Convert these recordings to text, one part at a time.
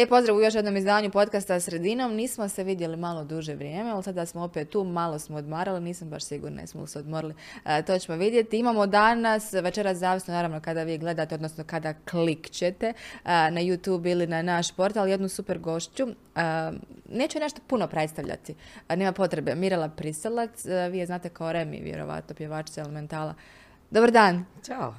Lijep pozdrav u još jednom izdanju podcasta Sredinom. Nismo se vidjeli malo duže vrijeme, ali sada smo opet tu, malo smo odmarali, nisam baš sigurna jesmo li se odmorili, e, to ćemo vidjeti. Imamo danas, večeras zavisno naravno kada vi gledate, odnosno kada klikćete e, na YouTube ili na naš portal, jednu super gošću. E, neću nešto puno predstavljati, nema potrebe. Mirela Priselac, vi je znate kao Remi, vjerovatno, pjevačica Elementala. Dobar dan. Ćao.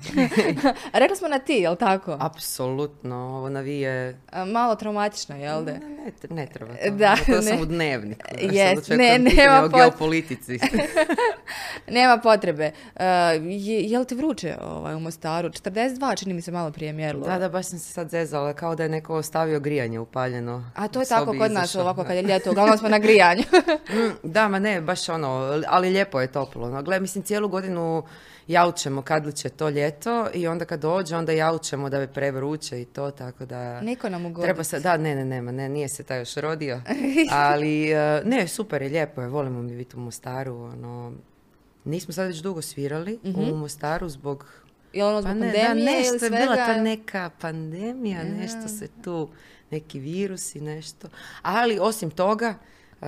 Rekli smo na ti, jel tako? Apsolutno, ovo na vi je... Malo traumatično, jel da? Ne, ne, ne treba to. Da, to ne. sam u dnevniku. Yes, ne, nema o geopolitici. nema potrebe. Uh, je, je li ti vruće ovaj, u Mostaru? 42, čini mi se malo prije mjerilo. Da, da, baš sam se sad zezala, kao da je neko ostavio grijanje upaljeno. A to je tako kod nas ovako kad je ljeto, uglavnom smo na grijanju. Mm, da, ma ne, baš ono, ali lijepo je toplo. No, gle, mislim, cijelu godinu jaučemo kad li će to ljeto i onda kad dođe onda jaučemo da je prevruće i to tako da niko nam ugoditi. treba se da ne ne nema ne nije se taj još rodio ali e, ne super je lijepo je volimo mi biti u Mostaru ono nismo sad već dugo svirali u mhm. Mostaru zbog Jel ono zbog pa ne, pandemije da, nešto ili svega? je bila ta neka pandemija, nešto se tu, neki virus i nešto. Ali osim toga, uh,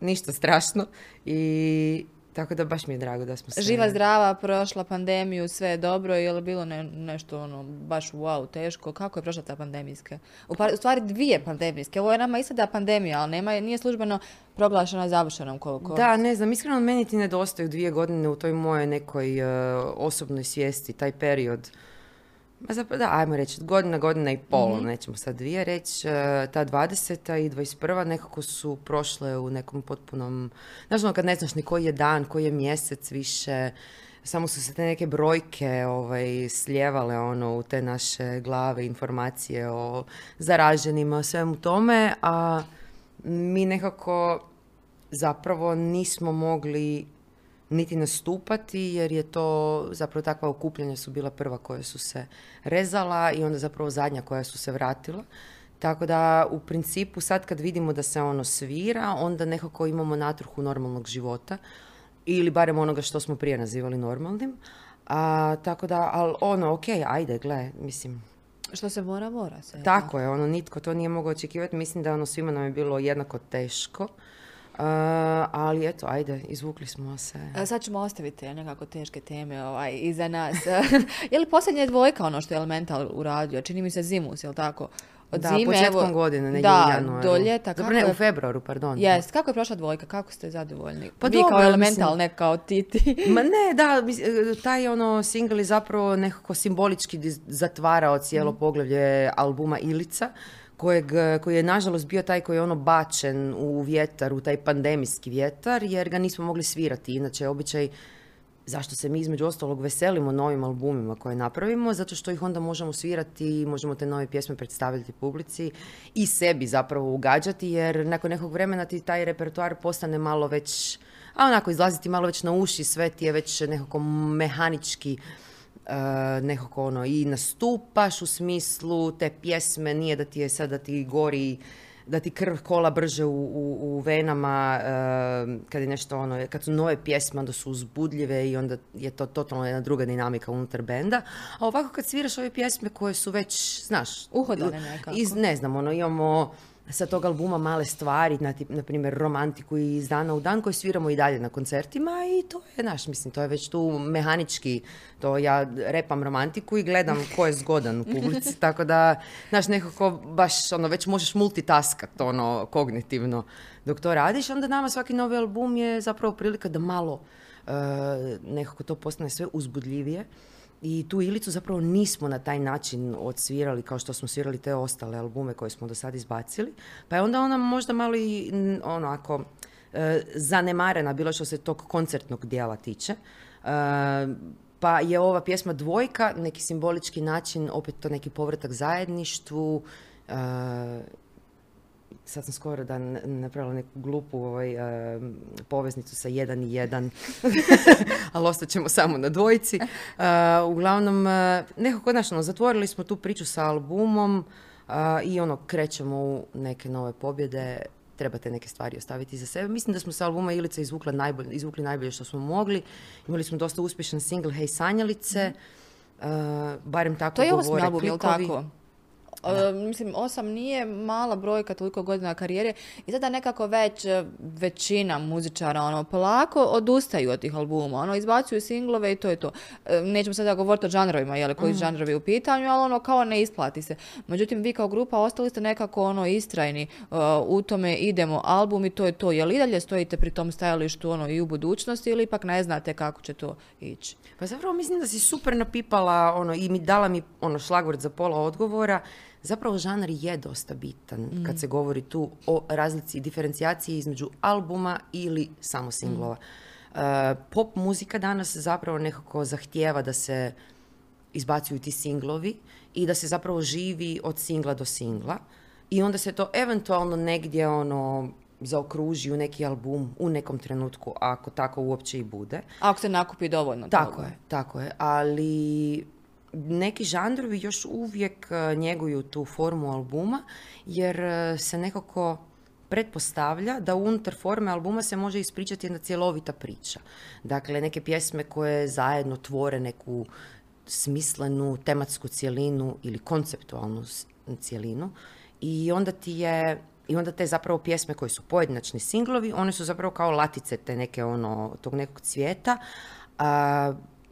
ništa strašno i tako da baš mi je drago da smo se... Živa, zdrava, prošla pandemiju, sve je dobro, je li bilo ne, nešto ono, baš wow, teško? Kako je prošla ta pandemijska? U, u stvari dvije pandemijske. Ovo je nama da pandemija, ali nema, nije službeno proglašena završenom koliko... Da, ne znam, iskreno meni ti nedostaju dvije godine u toj moje nekoj uh, osobnoj svijesti, taj period Ma zapravo da, ajmo reći, godina, godina i pol, mm nećemo sad dvije reći, e, ta 20. i 21. nekako su prošle u nekom potpunom, znaš ono kad ne znaš ni koji je dan, koji je mjesec više, samo su se te neke brojke ovaj, slijevale ono, u te naše glave, informacije o zaraženima, o svemu tome, a mi nekako zapravo nismo mogli niti nastupati jer je to zapravo takva okupljanja su bila prva koja su se rezala i onda zapravo zadnja koja su se vratila. Tako da u principu sad kad vidimo da se ono svira, onda nekako imamo natruhu normalnog života ili barem onoga što smo prije nazivali normalnim. A, tako da, ali ono, ok, ajde, gle, mislim, što se mora, mora se. Tako je, ono, nitko to nije mogao očekivati. Mislim da ono svima nam je bilo jednako teško. Uh, ali eto, ajde, izvukli smo se. A sad ćemo ostaviti nekako teške teme ovaj, iza nas. je li posljednja dvojka ono što je Elemental uradio? Čini mi se zimus, je li tako? Od da, zime, početkom evo, godine, ne da, do ljeta. Dobro, ne, u februaru, pardon. Jest, kako je prošla dvojka? Kako ste zadovoljni? Pa Vi kao Elemental, mislim, ne kao Titi. Ma ne, da, taj ono single je zapravo nekako simbolički zatvarao cijelo mm. poglavlje albuma Ilica kojeg, koji je nažalost bio taj koji je ono bačen u vjetar, u taj pandemijski vjetar, jer ga nismo mogli svirati. Inače, običaj zašto se mi između ostalog veselimo novim albumima koje napravimo, zato što ih onda možemo svirati možemo te nove pjesme predstaviti publici i sebi zapravo ugađati, jer nakon nekog vremena ti taj repertoar postane malo već, a onako izlaziti malo već na uši, sve ti je već nekako mehanički nekako ono i nastupaš u smislu te pjesme, nije da ti je sad da ti gori da ti krv kola brže u, u, u venama uh, kad je nešto ono, kad su nove pjesme onda su uzbudljive i onda je to totalno jedna druga dinamika unutar benda. A ovako kad sviraš ove pjesme koje su već, znaš, uhodane nekako. Iz, ne znam, ono imamo sa tog albuma male stvari, na, na primjer romantiku iz dana u dan koji sviramo i dalje na koncertima i to je naš, mislim, to je već tu mehanički, to ja repam romantiku i gledam ko je zgodan u publici, tako da, znaš, nekako baš, ono, već možeš multitaskat, ono, kognitivno dok to radiš, onda nama svaki novi album je zapravo prilika da malo uh, nekako to postane sve uzbudljivije i tu Ilicu zapravo nismo na taj način odsvirali kao što smo svirali te ostale albume koje smo do sad izbacili. Pa je onda ona možda malo i ono ako e, zanemarena bilo što se tog koncertnog dijela tiče. E, pa je ova pjesma dvojka, neki simbolički način, opet to neki povratak zajedništvu, e, sad sam skoro da napravila neku glupu ovaj, uh, poveznicu sa jedan i jedan, ali ostat ćemo samo na dvojici. Uh, uglavnom, uh, nekako, znaš, ono, zatvorili smo tu priču sa albumom i ono, krećemo u neke nove pobjede, trebate neke stvari ostaviti za sebe. Mislim da smo sa albuma Ilica izvukli najbolje, izvukli najbolje što smo mogli. Imali smo dosta uspješan single Hej Sanjalice, mm barem tako to je govore album, tako? E, mislim, osam nije mala brojka toliko godina karijere i sada nekako već e, većina muzičara ono, polako odustaju od tih albuma. Ono, izbacuju singlove i to je to. E, nećemo sada govoriti o žanrovima, jel, koji mm. žanrovi u pitanju, ali ono kao ne isplati se. Međutim, vi kao grupa ostali ste nekako ono istrajni u tome idemo album i to je to. Jel i dalje stojite pri tom stajalištu ono i u budućnosti ili ipak ne znate kako će to ići? Pa zapravo mislim da si super napipala ono, i mi dala mi ono šlagvord za pola odgovora zapravo žanr je dosta bitan kad mm. se govori tu o razlici diferencijaciji između albuma ili samo singlova. Mm. pop muzika danas zapravo nekako zahtijeva da se izbacuju ti singlovi i da se zapravo živi od singla do singla i onda se to eventualno negdje ono zaokruži u neki album u nekom trenutku, ako tako uopće i bude. Ako se nakupi dovoljno Tako je, tako je. Ali neki žandrovi još uvijek e, njeguju tu formu albuma jer e, se nekako pretpostavlja da unutar forme albuma se može ispričati jedna cjelovita priča. Dakle, neke pjesme koje zajedno tvore neku smislenu tematsku cjelinu ili konceptualnu cjelinu i onda ti je i onda te zapravo pjesme koji su pojedinačni singlovi, one su zapravo kao latice te neke ono, tog nekog cvijeta.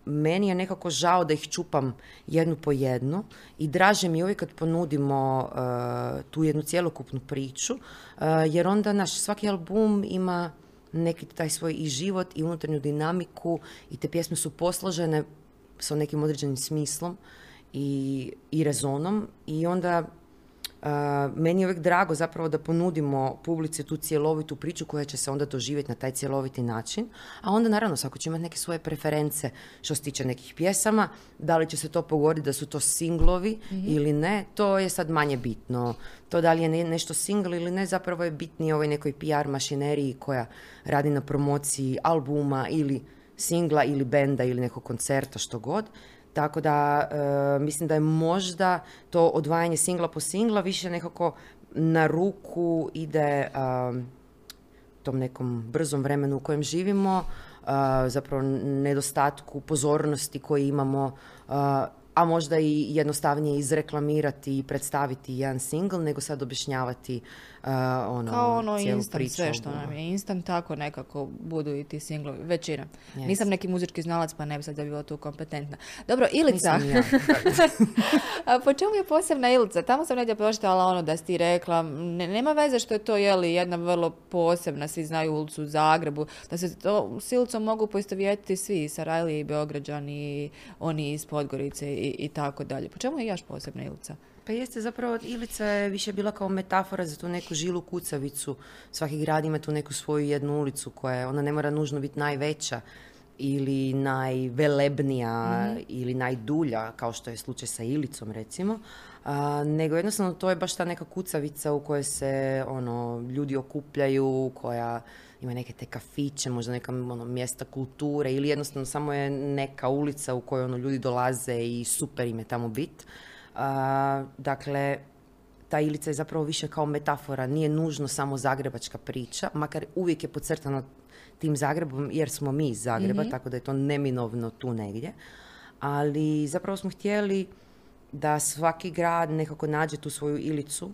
Meni je nekako žao da ih čupam jednu po jednu i draže mi uvijek kad ponudimo uh, tu jednu cjelokupnu priču, uh, jer onda naš svaki album ima neki taj svoj i život i unutarnju dinamiku i te pjesme su posložene sa nekim određenim smislom i, i rezonom i onda meni je uvijek drago zapravo da ponudimo publici tu cjelovitu priču koja će se onda doživjeti na taj cjeloviti način, a onda naravno svako će imati neke svoje preference što se tiče nekih pjesama, da li će se to pogoditi da su to singlovi mhm. ili ne, to je sad manje bitno. To da li je nešto single ili ne, zapravo je bitnije ovoj nekoj PR mašineriji koja radi na promociji albuma ili singla ili benda ili nekog koncerta, što god. Tako da e, mislim da je možda to odvajanje singla po singla više nekako na ruku ide tom nekom brzom vremenu u kojem živimo, zapravo nedostatku pozornosti koji imamo a možda i jednostavnije izreklamirati i predstaviti jedan single nego sad objašnjavati ono, Kao ono instant, sve što nam je instant, tako nekako budu i ti singlovi, većina. Nisam neki muzički znalac pa ne bi sad bila tu kompetentna. Dobro, Ilica. po čemu je posebna Ilica? Tamo sam negdje pročitala ono da si ti rekla, nema veze što je to jeli jedna vrlo posebna, svi znaju ulicu u Zagrebu, da se to s Ilicom mogu poistovjetiti svi, Sarajli i Beograđani, oni iz Podgorice i, i tako dalje. Po čemu je još posebna Ilica? Pa jeste, zapravo Ilica je više bila kao metafora za tu neku žilu kucavicu. Svaki grad ima tu neku svoju jednu ulicu koja je, ona ne mora nužno biti najveća ili najvelebnija mhm. ili najdulja, kao što je slučaj sa Ilicom recimo, nego jednostavno to je baš ta neka kucavica u kojoj se ono, ljudi okupljaju, koja ima neke te kafiće, možda neka ono, mjesta kulture ili jednostavno samo je neka ulica u kojoj ono, ljudi dolaze i super im je tamo bit. Dakle, ta Ilica je zapravo više kao metafora, nije nužno samo zagrebačka priča, makar uvijek je podcrtana tim Zagrebom jer smo mi iz Zagreba, mhm. tako da je to neminovno tu negdje. Ali zapravo smo htjeli da svaki grad nekako nađe tu svoju Ilicu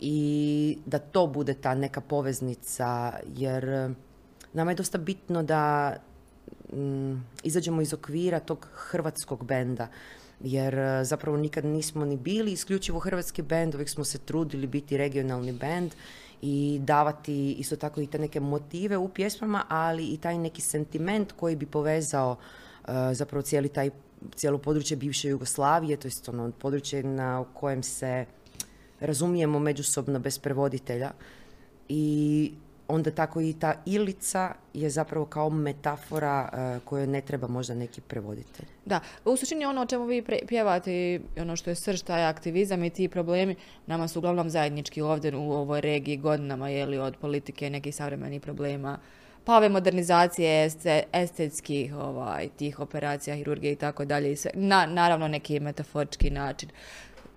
i da to bude ta neka poveznica jer eh, nama je dosta bitno da mm, izađemo iz okvira tog hrvatskog benda jer eh, zapravo nikad nismo ni bili isključivo hrvatski bend, uvijek smo se trudili biti regionalni bend i davati isto tako i te neke motive u pjesmama, ali i taj neki sentiment koji bi povezao uh, zapravo cijeli taj cijelo područje bivše Jugoslavije, to je ono područje na kojem se razumijemo međusobno bez prevoditelja. I onda tako i ta ilica je zapravo kao metafora uh, kojoj ne treba možda neki prevoditelj. Da, u suštini ono o čemu vi pjevate ono što je srž, taj aktivizam i ti problemi nama su uglavnom zajednički ovdje u ovoj regiji godinama, li od politike nekih savremenih problema, pa ove modernizacije estetskih ovaj, tih operacija, hirurgije i tako dalje. Na, naravno neki metaforički način.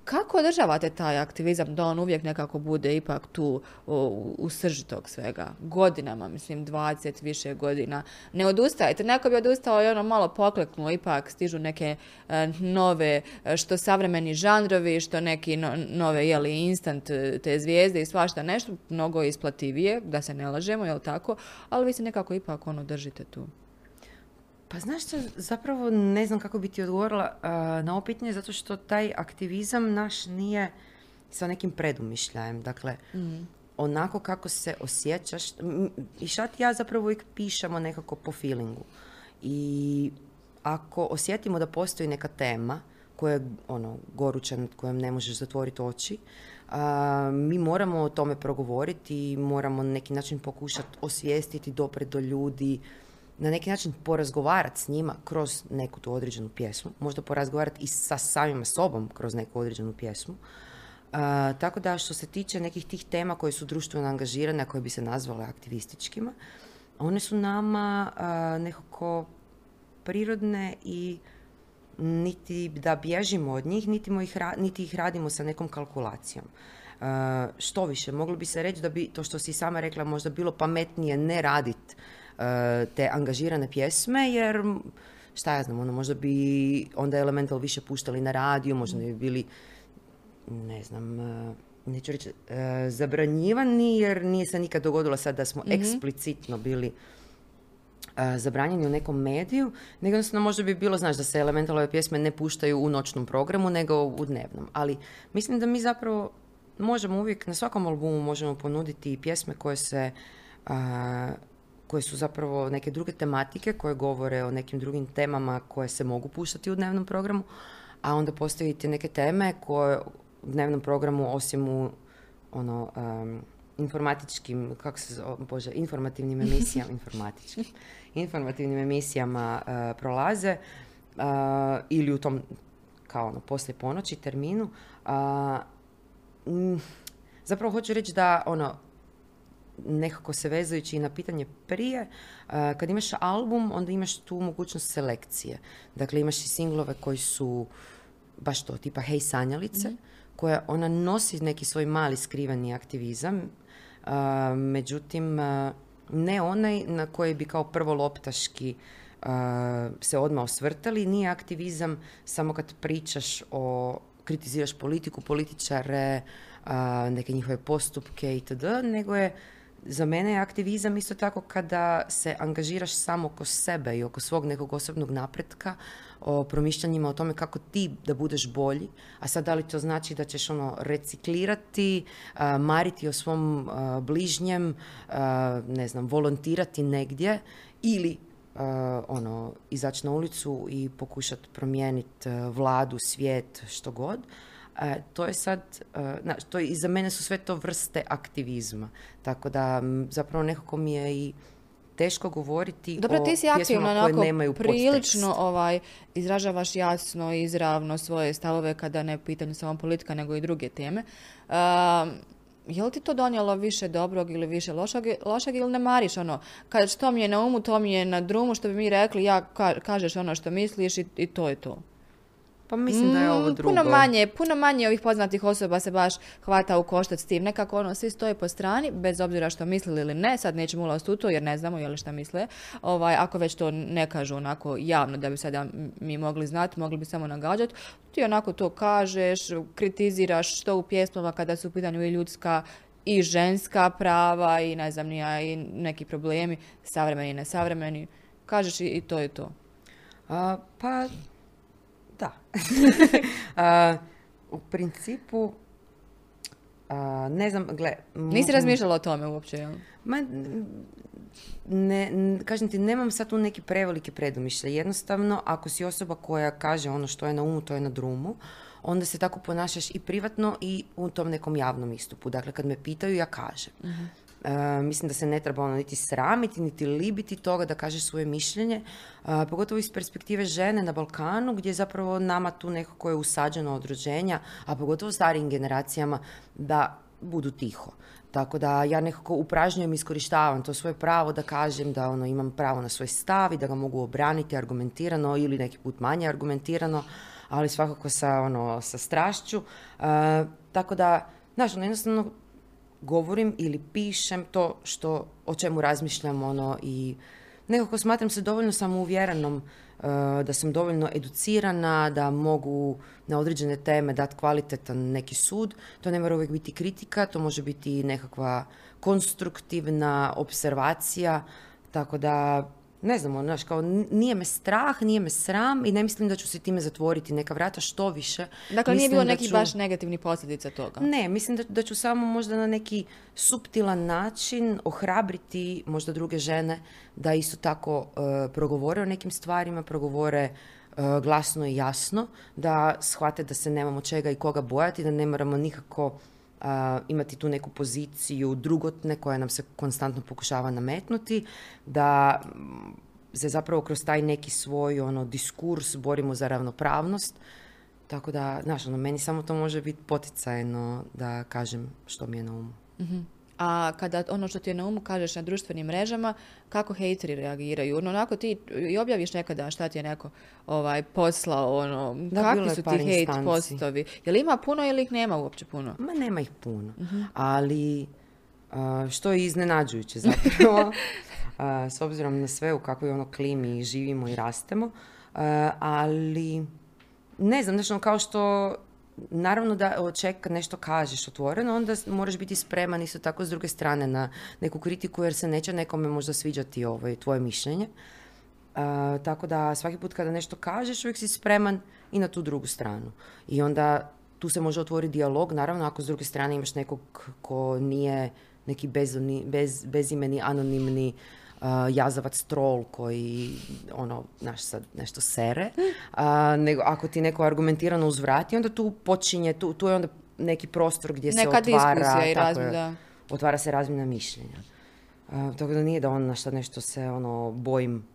Kako održavate taj aktivizam da on uvijek nekako bude ipak tu u, u srži tog svega? Godinama, mislim, 20 više godina. Ne odustajete. Neko bi odustao i ono malo pokleknuo, ipak stižu neke e, nove, e, što savremeni žanrovi, što neki nove, jeli, instant e, te zvijezde i svašta nešto, mnogo isplativije, da se ne lažemo, jel tako? Ali vi se nekako ipak ono držite tu. Pa znaš što, zapravo ne znam kako bi ti odgovorila na ovo zato što taj aktivizam naš nije sa nekim predumišljajem. Dakle, mm. onako kako se osjećaš, i šta ti ja zapravo uvijek pišemo nekako po feelingu. I ako osjetimo da postoji neka tema koja je ono, goruća, nad kojom ne možeš zatvoriti oči, mi moramo o tome progovoriti i moramo na neki način pokušati osvijestiti, dopred do ljudi, na neki način porazgovarati s njima kroz neku tu određenu pjesmu, možda porazgovarati i sa samima sobom kroz neku određenu pjesmu. tako da što se tiče nekih tih tema koje su društveno angažirane, koje bi se nazvale aktivističkima, one su nama uh, nekako prirodne i niti da bježimo od njih, niti, ih, niti ih radimo sa nekom kalkulacijom. Uh, što više, moglo bi se reći da bi, to što si sama rekla, možda bilo pametnije ne raditi te angažirane pjesme, jer šta ja znam, ono, možda bi onda Elemental više puštali na radiju, možda bi bili, ne znam, eh, neću reći, eh, zabranjivani, jer nije se nikad dogodilo sad da smo mm eksplicitno bili zabranjeni u nekom mediju, nego jednostavno možda bi bilo, znaš, da se elementalove pjesme ne puštaju u noćnom programu, nego u dnevnom. Ali mislim da mi zapravo možemo uvijek, na svakom albumu možemo ponuditi pjesme koje se koje su zapravo neke druge tematike koje govore o nekim drugim temama koje se mogu puštati u dnevnom programu, a onda postaviti neke teme koje u dnevnom programu osim u ono informatičkim, kako se zove, bože, informativnim emisijama, informatičkim, informativnim emisijama uh, prolaze uh, ili u tom kao ono, poslije ponoći terminu. Uh, zapravo hoću reći da ono, nekako se vezujući i na pitanje prije, kad imaš album, onda imaš tu mogućnost selekcije. Dakle, imaš i singlove koji su baš to, tipa Hej sanjalice, mm koja ona nosi neki svoj mali skriveni aktivizam, međutim, ne onaj na koji bi kao prvo loptaški se odmah osvrtali, nije aktivizam samo kad pričaš o, kritiziraš politiku, političare, neke njihove postupke itd., nego je za mene je aktivizam isto tako kada se angažiraš samo oko sebe i oko svog nekog osobnog napretka, o promišljanjima o tome kako ti da budeš bolji, a sad da li to znači da ćeš ono reciklirati, mariti o svom bližnjem, ne znam, volontirati negdje ili ono, izaći na ulicu i pokušati promijeniti vladu, svijet, što god. E, to je sad, e, to i za mene su sve to vrste aktivizma. Tako da zapravo nekako mi je i teško govoriti Dobro, o ti si aktivno, koje nemaju prilično ovaj, izražavaš jasno i izravno svoje stavove kada ne pitanju samo politika nego i druge teme. Uh, je li ti to donijelo više dobrog ili više lošeg, lošeg ili ne mariš ono, kad što mi je na umu, to mi je na drumu, što bi mi rekli, ja kažeš ono što misliš i, i to je to. Pa mislim da je ovo mm, drugo. Puno manje, puno manje ovih poznatih osoba se baš hvata u koštac s tim. Nekako ono, svi stoje po strani, bez obzira što mislili ili ne. Sad nećemo ulaziti u to jer ne znamo je li šta misle. Ovaj, ako već to ne kažu onako javno da bi sada mi mogli znati, mogli bi samo nagađati. Ti onako to kažeš, kritiziraš što u pjesmama kada su u pitanju i ljudska i ženska prava i ne znam nija i neki problemi, savremeni i nesavremeni. Kažeš i, to je to. A, pa da. u principu, ne znam, gle... Nisi razmišljala o tome uopće, jel? Ma, ne, kažem ti, nemam sad tu neki prevelike predomišlje. Jednostavno, ako si osoba koja kaže ono što je na umu, to je na drumu, onda se tako ponašaš i privatno i u tom nekom javnom istupu. Dakle, kad me pitaju, ja kažem. Mhm. E, mislim da se ne treba ono niti sramiti, niti libiti toga da kaže svoje mišljenje, uh, pogotovo iz perspektive žene na Balkanu, gdje je zapravo nama tu nekako je usađeno od rođenja, a pogotovo starijim generacijama, da budu tiho. Tako da ja nekako upražnjujem i iskorištavam to svoje pravo da kažem da ono imam pravo na svoj stav i da ga mogu obraniti argumentirano ili neki put manje argumentirano, ali svakako sa, ono, sa strašću. Uh, tako da, znaš, ono, jednostavno govorim ili pišem to što, o čemu razmišljam, ono, i nekako smatram se dovoljno samouvjerenom uh, da sam dovoljno educirana, da mogu na određene teme dati kvalitetan neki sud. To ne mora uvijek biti kritika, to može biti nekakva konstruktivna observacija, tako da ne znam, ono, znaš, kao nije me strah, nije me sram i ne mislim da ću se time zatvoriti neka vrata što više. Dakle, nije bilo nekih baš negativnih posljedica toga? Ne, mislim da, da ću samo možda na neki suptilan način ohrabriti možda druge žene da isto tako uh, progovore o nekim stvarima, progovore uh, glasno i jasno, da shvate da se nemamo čega i koga bojati, da ne moramo nikako imati tu neku poziciju drugotne koja nam se konstantno pokušava nametnuti, da se zapravo kroz taj neki svoj ono diskurs borimo za ravnopravnost. Tako da, znaš, ono, meni samo to može biti poticajno da kažem što mi je na umu. Mhm. A kada ono što ti je na umu kažeš na društvenim mrežama, kako hejteri reagiraju? Ono, onako ti i objaviš nekada šta ti je neko ovaj, poslao, ono, da, kakvi su ti hejt postovi? Je li ima puno ili ih nema uopće puno? Ma nema ih puno, uh ali što je iznenađujuće zapravo, s obzirom na sve u kakvoj ono klimi živimo i rastemo, ali ne znam, znači, kao što naravno da ček kad nešto kažeš otvoreno, onda moraš biti spreman isto tako s druge strane na neku kritiku jer se neće nekome možda sviđati ovaj, tvoje mišljenje. tako da svaki put kada nešto kažeš uvijek si spreman i na tu drugu stranu. I onda tu se može otvoriti dijalog, naravno ako s druge strane imaš nekog ko nije neki bez, bezimeni, anonimni jazavac troll koji ono, naš sad nešto sere, nego ako ti neko argumentirano uzvrati, onda tu počinje, tu, tu je onda neki prostor gdje se otvara, i tako otvara se razmjena mišljenja. tako da nije da on na nešto se ono bojim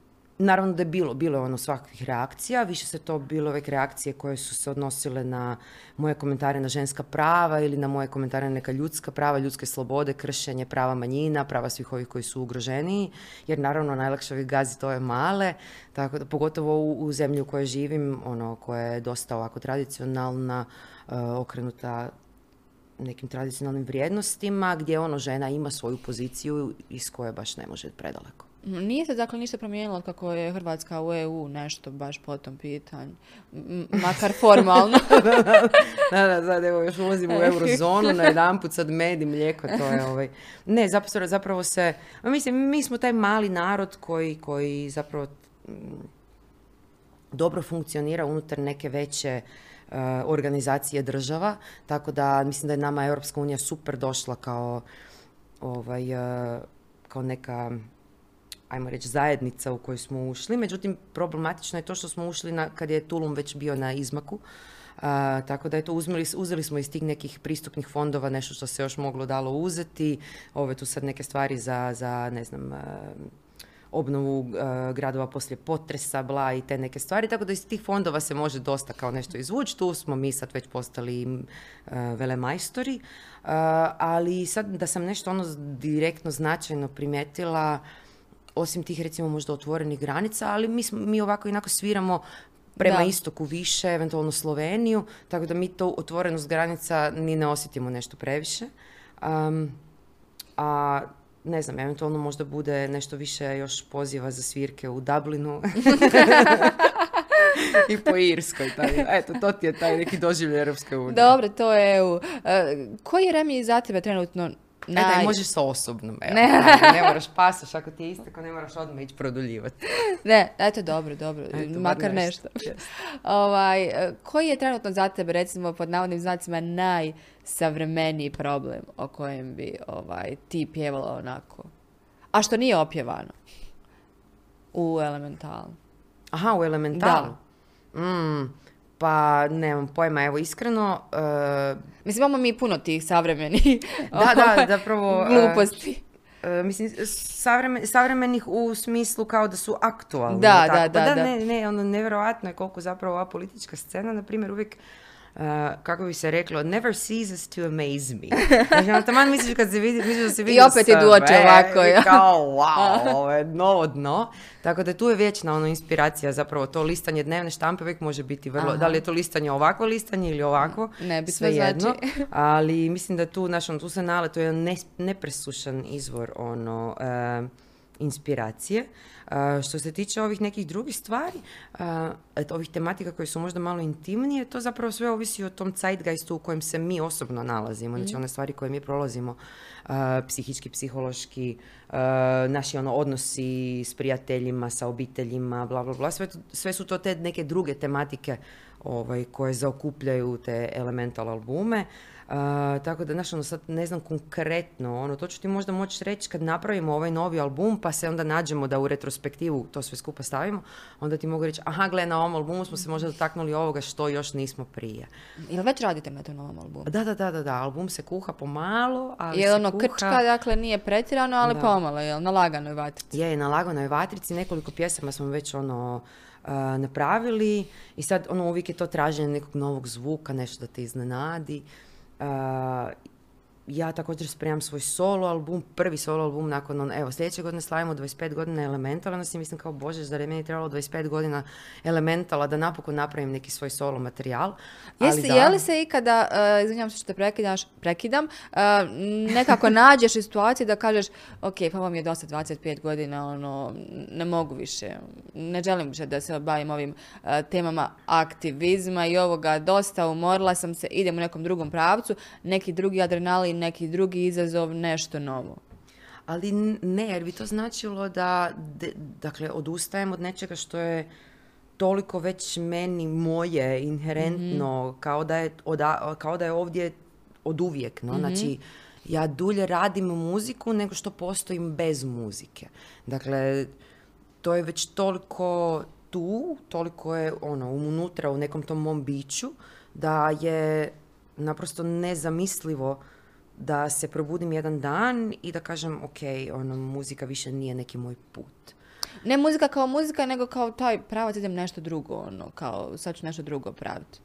Naravno da je bilo, bilo je ono svakih reakcija, više se to bilo uvijek reakcije koje su se odnosile na moje komentare na ženska prava ili na moje komentare na neka ljudska prava, ljudske slobode, kršenje prava manjina, prava svih ovih koji su ugroženiji, jer naravno najlakše ovih gazi to je male, tako da pogotovo u, u zemlji u kojoj živim, ono koja je dosta ovako tradicionalna, uh, okrenuta nekim tradicionalnim vrijednostima, gdje ono žena ima svoju poziciju iz koje baš ne može predaleko. Nije se dakle ništa promijenilo kako je Hrvatska u EU nešto baš po tom pitanju. Makar formalno. da, da, sad evo još ulazimo u eurozonu, na jedan put sad med i mlijeko, to je ovaj... Ne, zapravo, zapravo se... Mislim, mi smo taj mali narod koji, koji zapravo mm, dobro funkcionira unutar neke veće uh, organizacije država, tako da mislim da je nama Europska unija super došla kao ovaj, uh, kao neka ajmo reći, zajednica u koju smo ušli. Međutim, problematično je to što smo ušli na, kad je Tulum već bio na izmaku. tako da je to uzeli, uzeli smo iz tih nekih pristupnih fondova nešto što se još moglo dalo uzeti. Ove tu sad neke stvari za, za ne znam, obnovu gradova poslije potresa, bla i te neke stvari, tako da iz tih fondova se može dosta kao nešto izvući. Tu smo mi sad već postali uh, velemajstori, ali sad da sam nešto ono direktno značajno primijetila, osim tih recimo možda otvorenih granica, ali mi, smo, mi ovako inako sviramo prema istoku više, eventualno Sloveniju, tako da mi to otvorenost granica ni ne osjetimo nešto previše. a ne znam, eventualno možda bude nešto više još poziva za svirke u Dublinu. I po Irskoj. Taj, eto, to ti je taj neki doživljaj Europske unije. Dobro, to je EU. E, koji je remi za tebe trenutno Naj... E, daj, možeš sa osobnom, evo. Ne. ne moraš pasaš, ako ti je istako, ne moraš odmah ići produljivati. Ne, eto, dobro, dobro, eto, makar nešto. Ovaj, e, koji je trenutno za tebe, recimo, pod navodnim znacima, najsavremeniji problem o kojem bi ovaj, ti pjevala onako? A što nije opjevano? U elementalu. Aha, u elementalu? Da. Mm, pa nemam pojma, evo iskreno... Uh, Mislim, imamo mi puno tih savremenih da, da, ovaj, zapravo, e, gluposti. Uh, mislim, savremen, savremenih u smislu kao da su aktualni. Da, da, da, da, Ne, ne, ono, nevjerojatno je koliko zapravo ova politička scena, na primjer, uvijek kako bi se reklo, never ceases to amaze me. Znači, ono, taman misliš kad se vidi, misliš da se vidi I opet idu oči ovako, ja. Kao, wow, ovo je novo dno. Tako da tu je vječna ono inspiracija, zapravo to listanje dnevne štampe uvijek može biti vrlo, da li je to listanje ovako listanje ili ovako, ne bi sve jedno. Znači. Ali mislim da tu, znaš, ono, tu se nale, to je ne, nepresušan izvor ono, uh, inspiracije. Što se tiče ovih nekih drugih stvari, ovih tematika koje su možda malo intimnije, to zapravo sve ovisi o tom zeitgeistu u kojem se mi osobno nalazimo. Znači mhm. one stvari koje mi prolazimo, psihički, psihološki, naši ono odnosi s prijateljima, sa obiteljima, bla, bla, bla. Sve, sve su to te neke druge tematike ovaj, koje zaokupljaju te elemental albume tako da, znaš, ono, sad ne znam konkretno, ono, to ću ti možda moći reći kad napravimo ovaj novi album, pa se onda nađemo da u retrospektivu to sve skupa stavimo, onda ti mogu reći, aha, gle, na ovom albumu smo se možda dotaknuli ovoga što još nismo prije. Ili već radite na tom novom albumu? Da, da, da, da, da, album se kuha pomalo, ali je ono kuha... krčka, dakle nije pretjerano, ali da. pomalo, jel, na laganoj vatrici? Je, na laganoj vatrici, nekoliko pjesama smo već ono, napravili i sad ono uvijek je to traženje nekog novog zvuka, nešto da te iznenadi. Uh, ja također spremam svoj solo album, prvi solo album nakon, on, evo, sljedeće godine slavimo 25 godina Elementala, onda si mislim kao, bože, zar je meni trebalo 25 godina Elementala da napokon napravim neki svoj solo materijal. Jesi, Je li se ikada, uh, izvinjam se što te prekidaš, prekidam, uh, nekako nađeš u situaciji da kažeš, ok, pa vam je dosta 25 godina, ono, ne mogu više, ne želim više da se bavim ovim uh, temama aktivizma i ovoga, dosta umorila sam se, idem u nekom drugom pravcu, neki drugi adrenalin neki drugi izazov, nešto novo. Ali ne, jer bi to značilo da, dakle, odustajem od nečega što je toliko već meni moje, inherentno, mhm. kao, da je, kao da je ovdje od uvijek. No? Mhm. Znači, ja dulje radim muziku nego što postojim bez muzike. Dakle, to je već toliko tu, toliko je ono unutra u nekom tom mom biću da je naprosto nezamislivo da se probudim jedan dan i da kažem ok, ono, muzika više nije neki moj put. Ne muzika kao muzika, nego kao taj pravac idem nešto drugo, ono, kao sad ću nešto drugo praviti.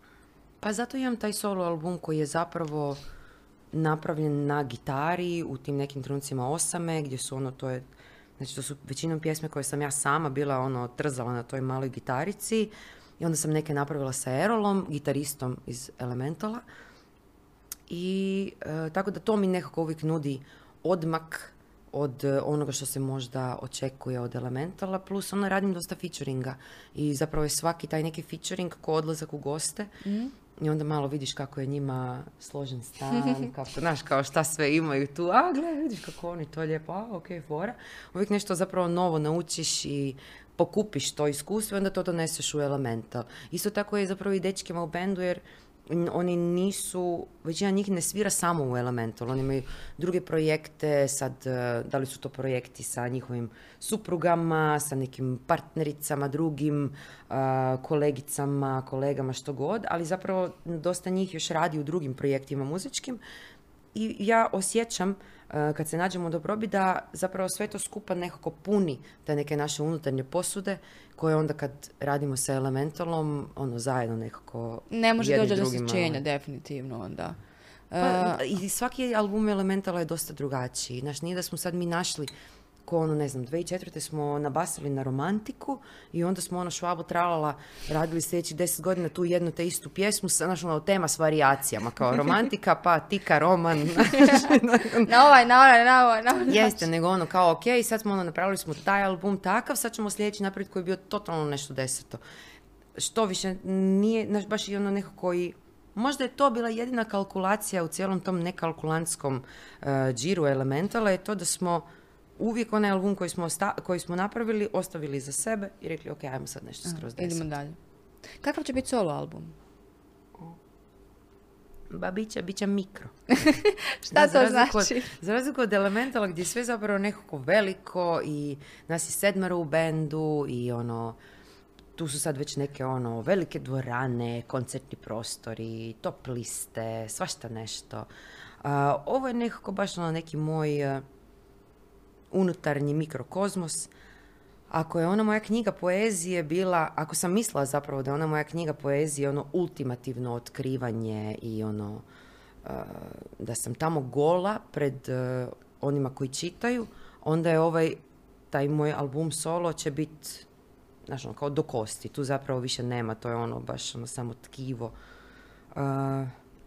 Pa zato imam taj solo album koji je zapravo napravljen na gitari u tim nekim trenucima osame, gdje su ono, to je, znači to su većinom pjesme koje sam ja sama bila ono trzala na toj maloj gitarici i onda sam neke napravila sa Erolom, gitaristom iz Elementala i e, tako da to mi nekako uvijek nudi odmak od e, onoga što se možda očekuje od Elementala, plus ono radim dosta featuringa i zapravo je svaki taj neki featuring ko odlazak u goste mm. i onda malo vidiš kako je njima složen stan, kako, znaš, kao šta sve imaju tu, a gle, vidiš kako oni to lijepo, a ok, fora. Uvijek nešto zapravo novo naučiš i pokupiš to iskustvo i onda to doneseš u Elemental. Isto tako je zapravo i dečkima u bendu jer oni nisu, većina njih ne svira samo u Elemental, oni imaju druge projekte, sad, e, da li su to projekti sa njihovim suprugama, sa nekim partnericama, drugim e, kolegicama, kolegama, što god, ali zapravo dosta njih još radi u drugim projektima muzičkim i ja osjećam kad se nađemo u dobrobi da zapravo sve to skupa nekako puni te neke naše unutarnje posude koje onda kad radimo sa elementalom ono zajedno nekako ne može doći do osjećenja definitivno onda. Pa, eh, i svaki album elementala je dosta drugačiji. Znači nije da smo sad mi našli ko ono, ne znam, 2004. smo nabasili na romantiku i onda smo ono švabu tralala, radili sljedećih deset godina tu jednu te istu pjesmu, znaš, ono, tema s varijacijama, kao romantika, pa tika, roman. na ovaj, na ovaj, na ovaj, na ovaj. Jeste, nego ono, kao, ok, sad smo ono, napravili smo taj album takav, sad ćemo sljedeći napraviti koji je bio totalno nešto deseto. Što više, nije, znaš, baš i ono neko koji Možda je to bila jedina kalkulacija u cijelom tom nekalkulantskom uh, džiru elementala je to da smo uvijek onaj album koji smo, koji smo napravili ostavili za sebe i rekli ok, ajmo sad nešto skroz deset. Idemo dalje. Kakav će biti solo album? Ba, bit će, bit će mikro. Šta to znači? za razliku od Elementala gdje je sve zapravo nekako veliko i nas je sedmaro u bendu i ono, tu su sad već neke ono velike dvorane, koncertni prostori, top liste, svašta nešto. ovo je nekako baš ono neki moj unutarnji mikrokozmos ako je ona moja knjiga poezije bila, ako sam mislila zapravo da je ona moja knjiga poezije ono ultimativno otkrivanje i ono uh, da sam tamo gola pred uh, onima koji čitaju, onda je ovaj taj moj album solo će biti znaš, ono, kao do kosti. Tu zapravo više nema, to je ono baš ono samo tkivo. Uh,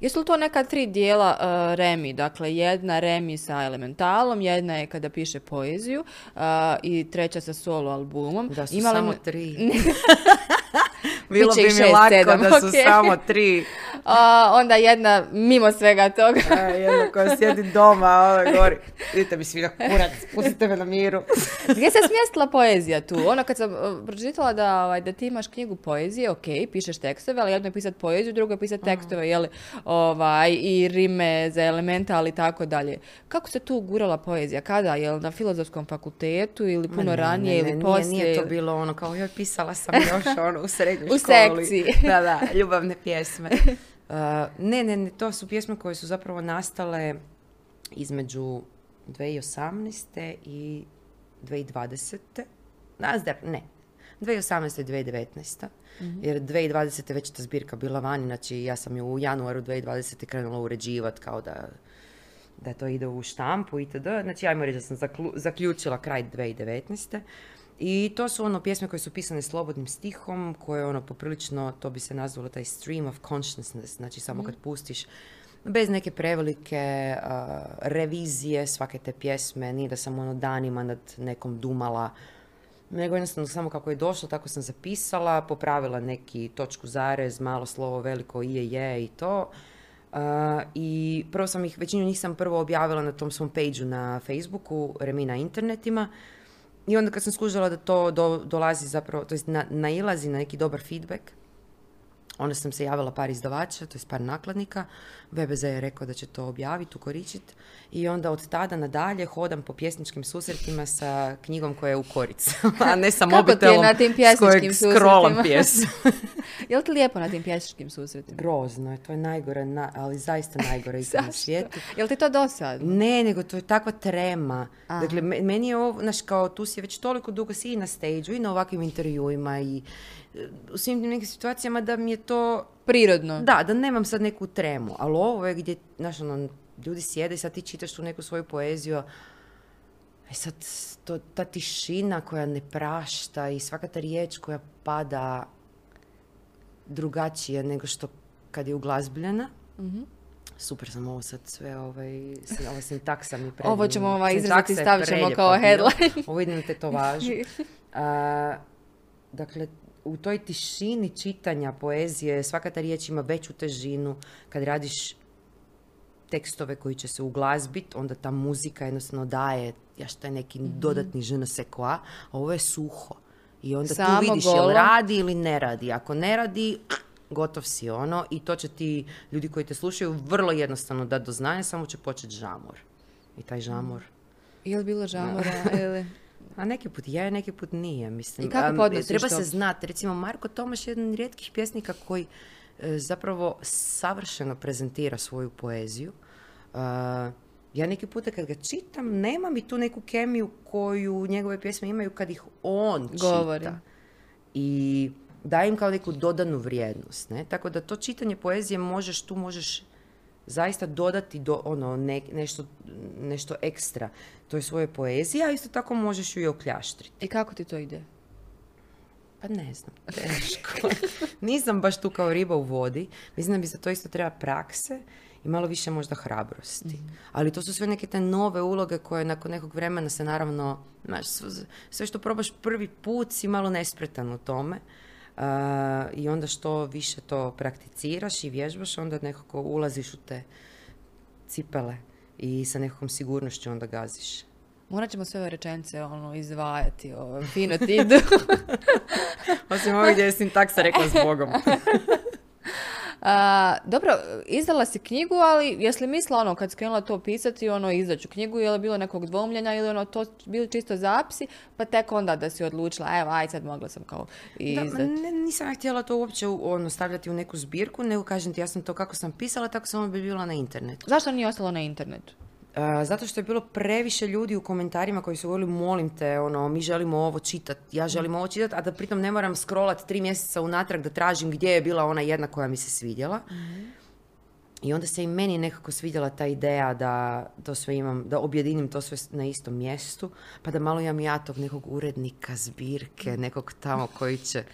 Jesu li to neka tri dijela uh, Remi? Dakle, jedna Remi sa elementalom, jedna je kada piše poeziju uh, i treća sa solo albumom. da su samo mu- tri. Bilo bi mi lako sedam, da su samo tri. A, onda jedna mimo svega toga. A, Jedna koja sjedi doma, a ove gori. Vidite mi svi na kurac, pustite me na miru. Gdje se smjestila poezija tu? Ono kad sam uh, pročitala da, ovaj, da ti imaš knjigu poezije, ok, pišeš tekstove, ali jedno je pisati poeziju, drugo je pisati tekstove, jeli, ovaj, i rime za elemental i tako dalje. Kako se tu gurala poezija? Kada? Jel na filozofskom fakultetu ili puno ne, ranije ne, ili ne, poslije? Nije, nije to ili- bilo ono kao joj pisala sam još ono u srednjoj U školi. sekciji. Da, da, ljubavne pjesme. Uh, ne, ne, ne, to su pjesme koje su zapravo nastale između 2018. i 2020. Nazdar, ne. 2018. i 2019. Jer 2020. već ta zbirka bila vani, znači ja sam ju u januaru 2020. krenula uređivati kao da da to ide u štampu itd. Znači, ajmo reći da sam zaključila kraj 2019. I to su ono pjesme koje su pisane slobodnim stihom, koje ono poprilično, to bi se nazvalo taj stream of consciousness, znači samo kad pustiš bez neke prevelike a, revizije svake te pjesme, nije da sam ono danima nad nekom dumala, nego jednostavno samo kako je došlo, tako sam zapisala, popravila neki točku zarez, malo slovo veliko i je je i to. Uh, I prvo sam ih, većinu njih sam prvo objavila na tom svom pageu na Facebooku, Remi na internetima. I onda kad sam skužila da to do- dolazi zapravo, to jest na, nailazi na neki dobar feedback, onda sam se javila par izdavača, to jest par nakladnika. BBZ je rekao da će to objaviti, ukoričiti. I onda od tada nadalje hodam po pjesničkim susretima sa knjigom koja je u koricu, a ne sa Kako ti je mobitelom na tim s kojeg pjesničkim susretima? pjesmu. Jel ti lijepo na tim pješačkim susretima? Grozno je, to je najgore, na- ali zaista najgore na svijetu. Jel ti to dosadno? Ne, nego to je takva trema. Aha. Dakle, me- meni je ovo, znaš, kao tu si već toliko dugo si i na stage i na ovakvim intervjuima i e, u svim tim nekim situacijama da mi je to, Prirodno. da, da nemam sad neku tremu, ali ovo je gdje, znaš, ono, ljudi sjede i sad ti čitaš tu neku svoju poeziju, e sad, to, ta tišina koja ne prašta i svaka ta riječ koja pada drugačije nego što kad je uglazbljena. Mhm. Super sam ovo sad sve, ovaj, s- ova sintaksa mi Ovo predivna. ćemo, ovaj, je stavit ćemo kao headline. Ovo idem na tetovažu. A, dakle, u toj tišini čitanja poezije svaka ta riječ ima veću težinu. Kad radiš tekstove koji će se uglazbit, onda ta muzika jednostavno daje ja što je neki Mhm. dodatni ne sais quoi, a ovo je suho. I onda Samo tu vidiš jel golo. radi ili ne radi. Ako ne radi, gotov si ono i to će ti ljudi koji te slušaju vrlo jednostavno da do znanja, samo će početi žamor. I taj žamor. Je li bilo žamora ili... A neki put je, neki put nije, mislim. I kako podnosiš Treba to? se znati. Recimo, Marko Tomaš je jedan rijetkih pjesnika koji e, zapravo savršeno prezentira svoju poeziju. Uh, ja neki puta kad ga čitam, nema mi tu neku kemiju koju njegove pjesme imaju kad ih on Govori. čita. I daje im kao neku dodanu vrijednost. Ne? Tako da to čitanje poezije možeš, tu možeš zaista dodati do, ono, ne- nešto, nešto ekstra toj svoje poezije, a isto tako možeš ju i okljaštriti. I kako ti to ide? Pa ne znam, teško. Nisam baš tu kao riba u vodi. Mislim da bi za to isto treba prakse i malo više možda hrabrosti. Ali to su sve neke te nove uloge koje nakon nekog vremena se naravno, znaš, sve što probaš prvi put si malo nespretan u tome. I onda što više to prakticiraš i vježbaš, onda nekako ulaziš u te cipele i sa nekakvom sigurnošću onda gaziš. Morat ćemo sve ove rečenice ono, izdvajati, ovo, fino ti idu. Osim ovdje gdje je sintaksa rekla s Bogom. A, dobro, izdala si knjigu, ali jesi li mislila ono, kad si krenula to pisati, ono, izdaću knjigu, je li bilo nekog dvomljenja ili ono, to bili čisto zapisi, pa tek onda da si odlučila, evo, aj sad mogla sam kao Da, izdati. ne, nisam ja htjela to uopće ono, stavljati u neku zbirku, nego kažem ti, ja sam to kako sam pisala, tako samo bi bilo na internetu. Zašto nije ostalo na internetu? Zato što je bilo previše ljudi u komentarima koji su govorili molim te, ono, mi želimo ovo čitati, ja želim ovo čitati, a da pritom ne moram scrollat tri mjeseca unatrag da tražim gdje je bila ona jedna koja mi se svidjela. I onda se i meni nekako svidjela ta ideja da to sve imam, da objedinim to sve na istom mjestu, pa da malo imam ja tog nekog urednika zbirke, nekog tamo koji će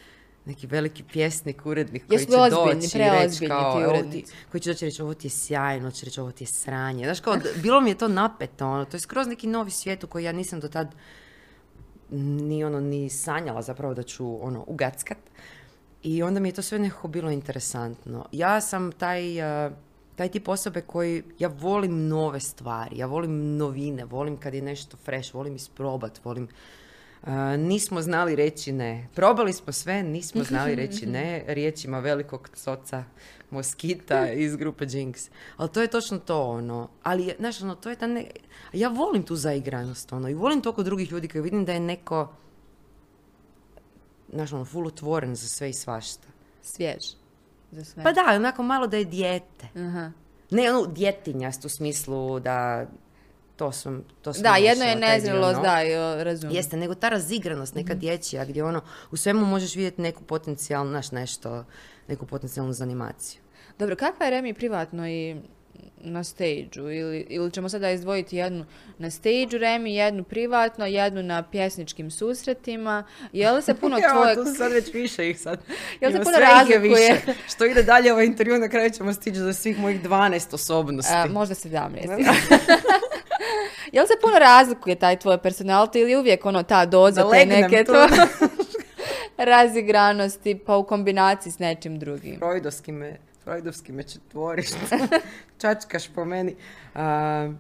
neki veliki pjesnik, urednik koji Jesu će ozbiljni, doći i reći kao, ti, urednici? koji će doći reći ovo ti je sjajno, će reći ovo ti je sranje. Znaš kao, bilo mi je to napeto, ono, to je skroz neki novi svijet u koji ja nisam do tad ni ono, ni sanjala zapravo da ću ono, ugackat. I onda mi je to sve nekako bilo interesantno. Ja sam taj, uh, taj tip osobe koji, ja volim nove stvari, ja volim novine, volim kad je nešto fresh, volim isprobat, volim Uh, nismo znali reći ne. Probali smo sve, nismo znali reći ne riječima velikog coca moskita iz grupe Jinx. Ali to je točno to, ono. Ali, znaš, ono, to je ta ne... Ja volim tu zaigranost, ono, i volim to kod drugih ljudi koji vidim da je neko, znaš, ono, full otvoren za sve i svašta. Svjež. Za sve. Pa da, onako malo da je dijete. Aha. Ne, ono, djetinjast u smislu da to sam, to sam Da, jedno je nezrelost, da, jo, razumijem. Jeste, nego ta razigranost, neka dječja, gdje ono, u svemu možeš vidjeti neku potencijalnu, znaš, nešto, neku potencijalnu zanimaciju. Dobro, kakva je Remi privatno i na stage ili, ili ćemo sada izdvojiti jednu na stage Remi, jednu privatno, jednu na pjesničkim susretima. Je li se puno tvoje... tu sad već više ih sad. Jel se Ima puno je razlikuje? više. Što ide dalje ovaj intervju, na kraju ćemo stići do svih mojih 12 osobnosti. A, možda 17. Je li se puno razlikuje taj tvoj personality ili uvijek ono ta doza Da te neke tu. tvoje razigranosti pa u kombinaciji s nečim drugim? Freudovski me, Freudovski me četvoriš. Čačkaš po meni. A,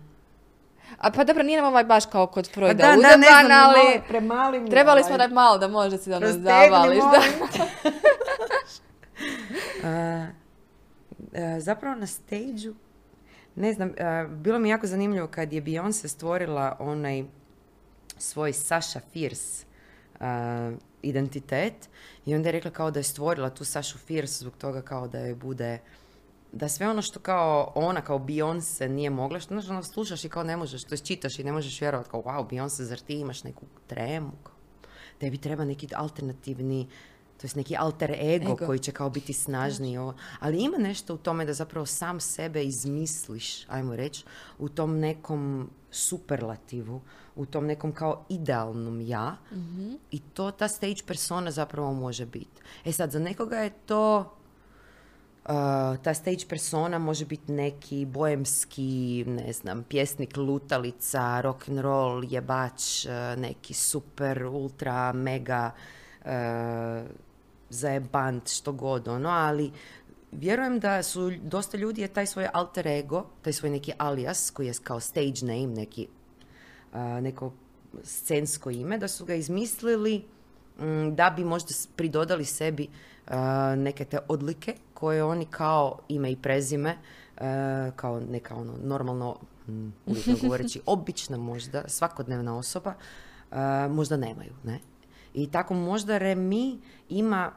A pa dobro, nije nam ovaj baš kao kod pa Freuda da, da, ne znam, ali malo premali mi trebali ovaj. smo da malo da možda si da Rastegni, zavališ. Da. A, a, zapravo na stage ne znam, a, bilo mi jako zanimljivo kad je Beyoncé stvorila onaj svoj Sasha Fierce a, identitet i onda je rekla kao da je stvorila tu Sašu Fierce zbog toga kao da je bude da sve ono što kao ona kao Beyoncé nije mogla, što znaš, ono, slušaš i kao ne možeš, to čitaš i ne možeš vjerovati kao wow, Beyoncé, zar ti imaš neku tremu? Kao, Tebi treba neki alternativni, to jest neki alter ego, Ego. koji će kao biti snažniji. Ovo. Ali ima nešto u tome da zapravo sam sebe izmisliš, ajmo reći, u tom nekom superlativu, u tom nekom kao idealnom ja. I to ta stage persona zapravo može biti. E sad, za nekoga je to Uh, ta stage persona može biti neki bojemski, ne znam, pjesnik lutalica, rock and roll, jebač, uh, neki super, ultra, mega uh, zajebant, što god, ono, ali vjerujem da su dosta ljudi je taj svoj alter ego, taj svoj neki alias, koji je kao stage name, neki uh, neko scensko ime, da su ga izmislili mm, da bi možda pridodali sebi uh, neke te odlike koje oni kao ime i prezime, uh, kao neka ono normalno, mm, uvjetno govoreći, obična možda, svakodnevna osoba, možda nemaju, ne? I tako možda Remi ima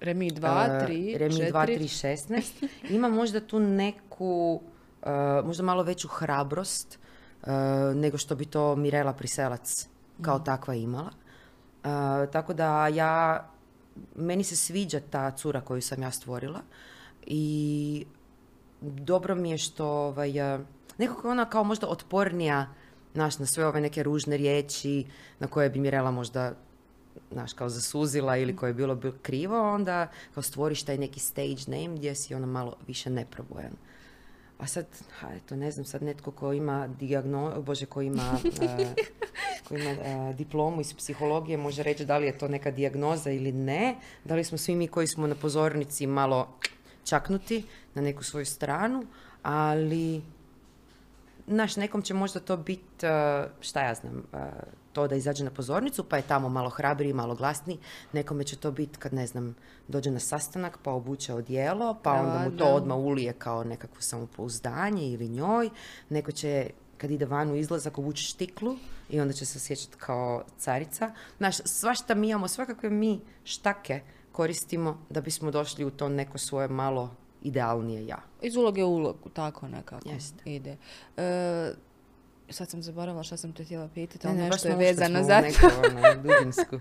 Remi 2, Uh, 3, Remi 2, 4. 3, 16. Ima možda tu neku, uh, možda malo veću hrabrost uh, nego što bi to Mirela Priselac kao takva imala. Uh, tako da ja, meni se sviđa ta cura koju sam ja stvorila i dobro mi je što ovaj, nekako je ona kao možda otpornija znaš, na sve ove neke ružne riječi na koje bi Mirela možda znaš, kao zasuzila ili koje je bilo, bilo krivo, onda kao stvoriš taj neki stage name gdje si ono malo više neprobojan. A sad, ha, eto, ne znam, sad netko ko ima dijagno, bože, ko ima, eh, ko ima eh, diplomu iz psihologije može reći da li je to neka dijagnoza ili ne, da li smo svi mi koji smo na pozornici malo čaknuti na neku svoju stranu, ali Znaš, nekom će možda to biti, šta ja znam, uh, to da izađe na pozornicu, pa je tamo malo hrabriji, malo glasniji. Nekome će to biti kad, ne znam, dođe na sastanak, pa obuče odijelo, pa onda mu to odmah ulije kao nekakvo samopouzdanje ili njoj. Neko će kad ide van u izlazak obući štiklu i onda će se osjećati kao carica. Znaš, svašta mi imamo, svakakve mi štake koristimo da bismo došli u to neko svoje malo idealnije ja. Iz uloge u ulogu, tako nekako Jeste. ide. E, sad sam zaboravila što sam te htjela pitati, ali Ne, nešto je vezano za to. ono, dubinsku.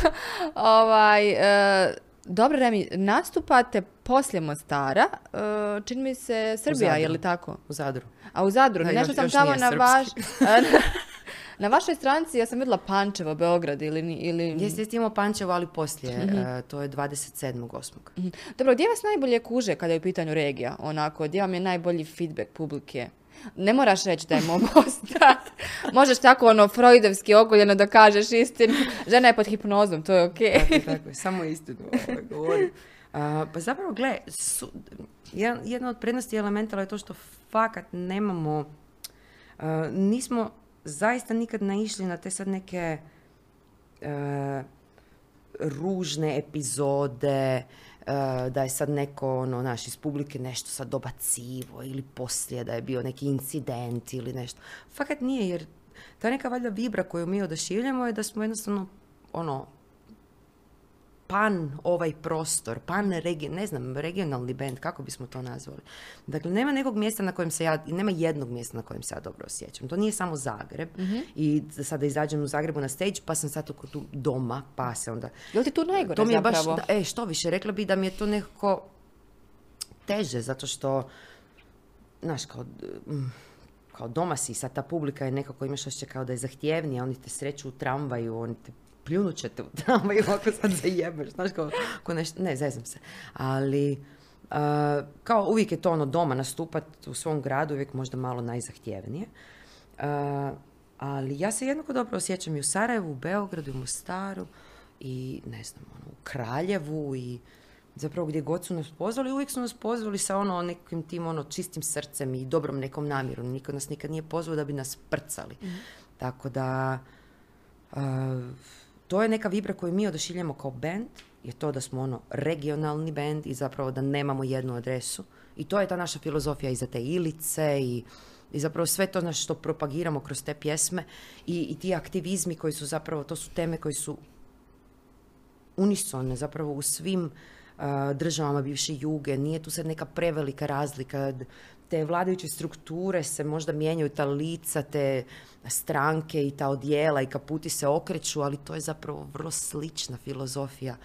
ovaj, e, dobro, Remi, nastupate poslije Mostara, e, čini mi se Srbija, je li tako? U Zadru. A u Zadru, Da, nešto još- sam još tamo na vaš... na vašoj stranci ja sam vidjela Pančevo, Beograd ili... ili... Jeste, jeste imao Pančevo, ali poslije, Mhm. e, to je 27.8. Mhm. Dobro, gdje vas najbolje kuže kada je u pitanju regija? Onako, gdje vam je najbolji feedback publike? Ne moraš reći da je Mostar. Možeš tako ono freudovski ogoljeno da kažeš istinu. Žena je pod hipnozom, to je okej. Tako, tako, samo istinu ovaj, govorim. A, pa zapravo, gle, su, jedan, jedna od prednosti elementala je to što fakat nemamo, a, nismo zaista nikad naišli na te sad neke e, ružne epizode, da je sad neko, ono, naš, iz publike nešto sad dobacivo ili poslije da je bio neki incident ili nešto. Fakat nije, jer ta neka valjda vibra koju mi odašivljamo je da smo jednostavno, ono, pan ovaj prostor, pan regi, ne znam, regionalni band, kako bismo to nazvali. Dakle, nema nekog mjesta na kojem se ja, nema jednog mjesta na kojem se ja dobro osjećam. To nije samo Zagreb i sada izađem u Zagrebu na stage pa sam sad tu doma, pa se onda... Je li ti tu najgore To mi je baš, da, e, što više, rekla bi da mi je to nekako teže, zato što, znaš, kao, mm, kao doma si, sad ta publika je nekako, imaš osjećaj kao da je zahtjevnija, oni te sreću u tramvaju, oni te pljunut će te u tramvaju ako sad zajebeš, znaš, kao, kao nešto, ne, zezam se, ali uh, kao uvijek je to ono doma nastupat u svom gradu, uvijek možda malo najzahtjevnije. Uh, ali ja se jednako dobro osjećam i u Sarajevu, u Beogradu, u Mostaru i ne znam, ono, u Kraljevu i zapravo gdje god su nas pozvali, uvijek su nas pozvali sa ono nekim tim ono čistim srcem i dobrom nekom namjerom. Niko nas nikad nije pozvao da bi nas prcali. Tako da uh, to je neka vibra koju mi odašiljamo kao band, je to da smo ono regionalni band i zapravo da nemamo jednu adresu. I to je ta naša filozofija i za te ilice i, i zapravo sve to naš što propagiramo kroz te pjesme i, i ti aktivizmi koji su zapravo, to su teme koji su unisone zapravo u svim državama bivše juge. Nije tu sad neka prevelika razlika. Te vladajuće strukture se možda mijenjaju, ta lica, te stranke i ta odjela i kaputi se okreću, ali to je zapravo vrlo slična filozofija.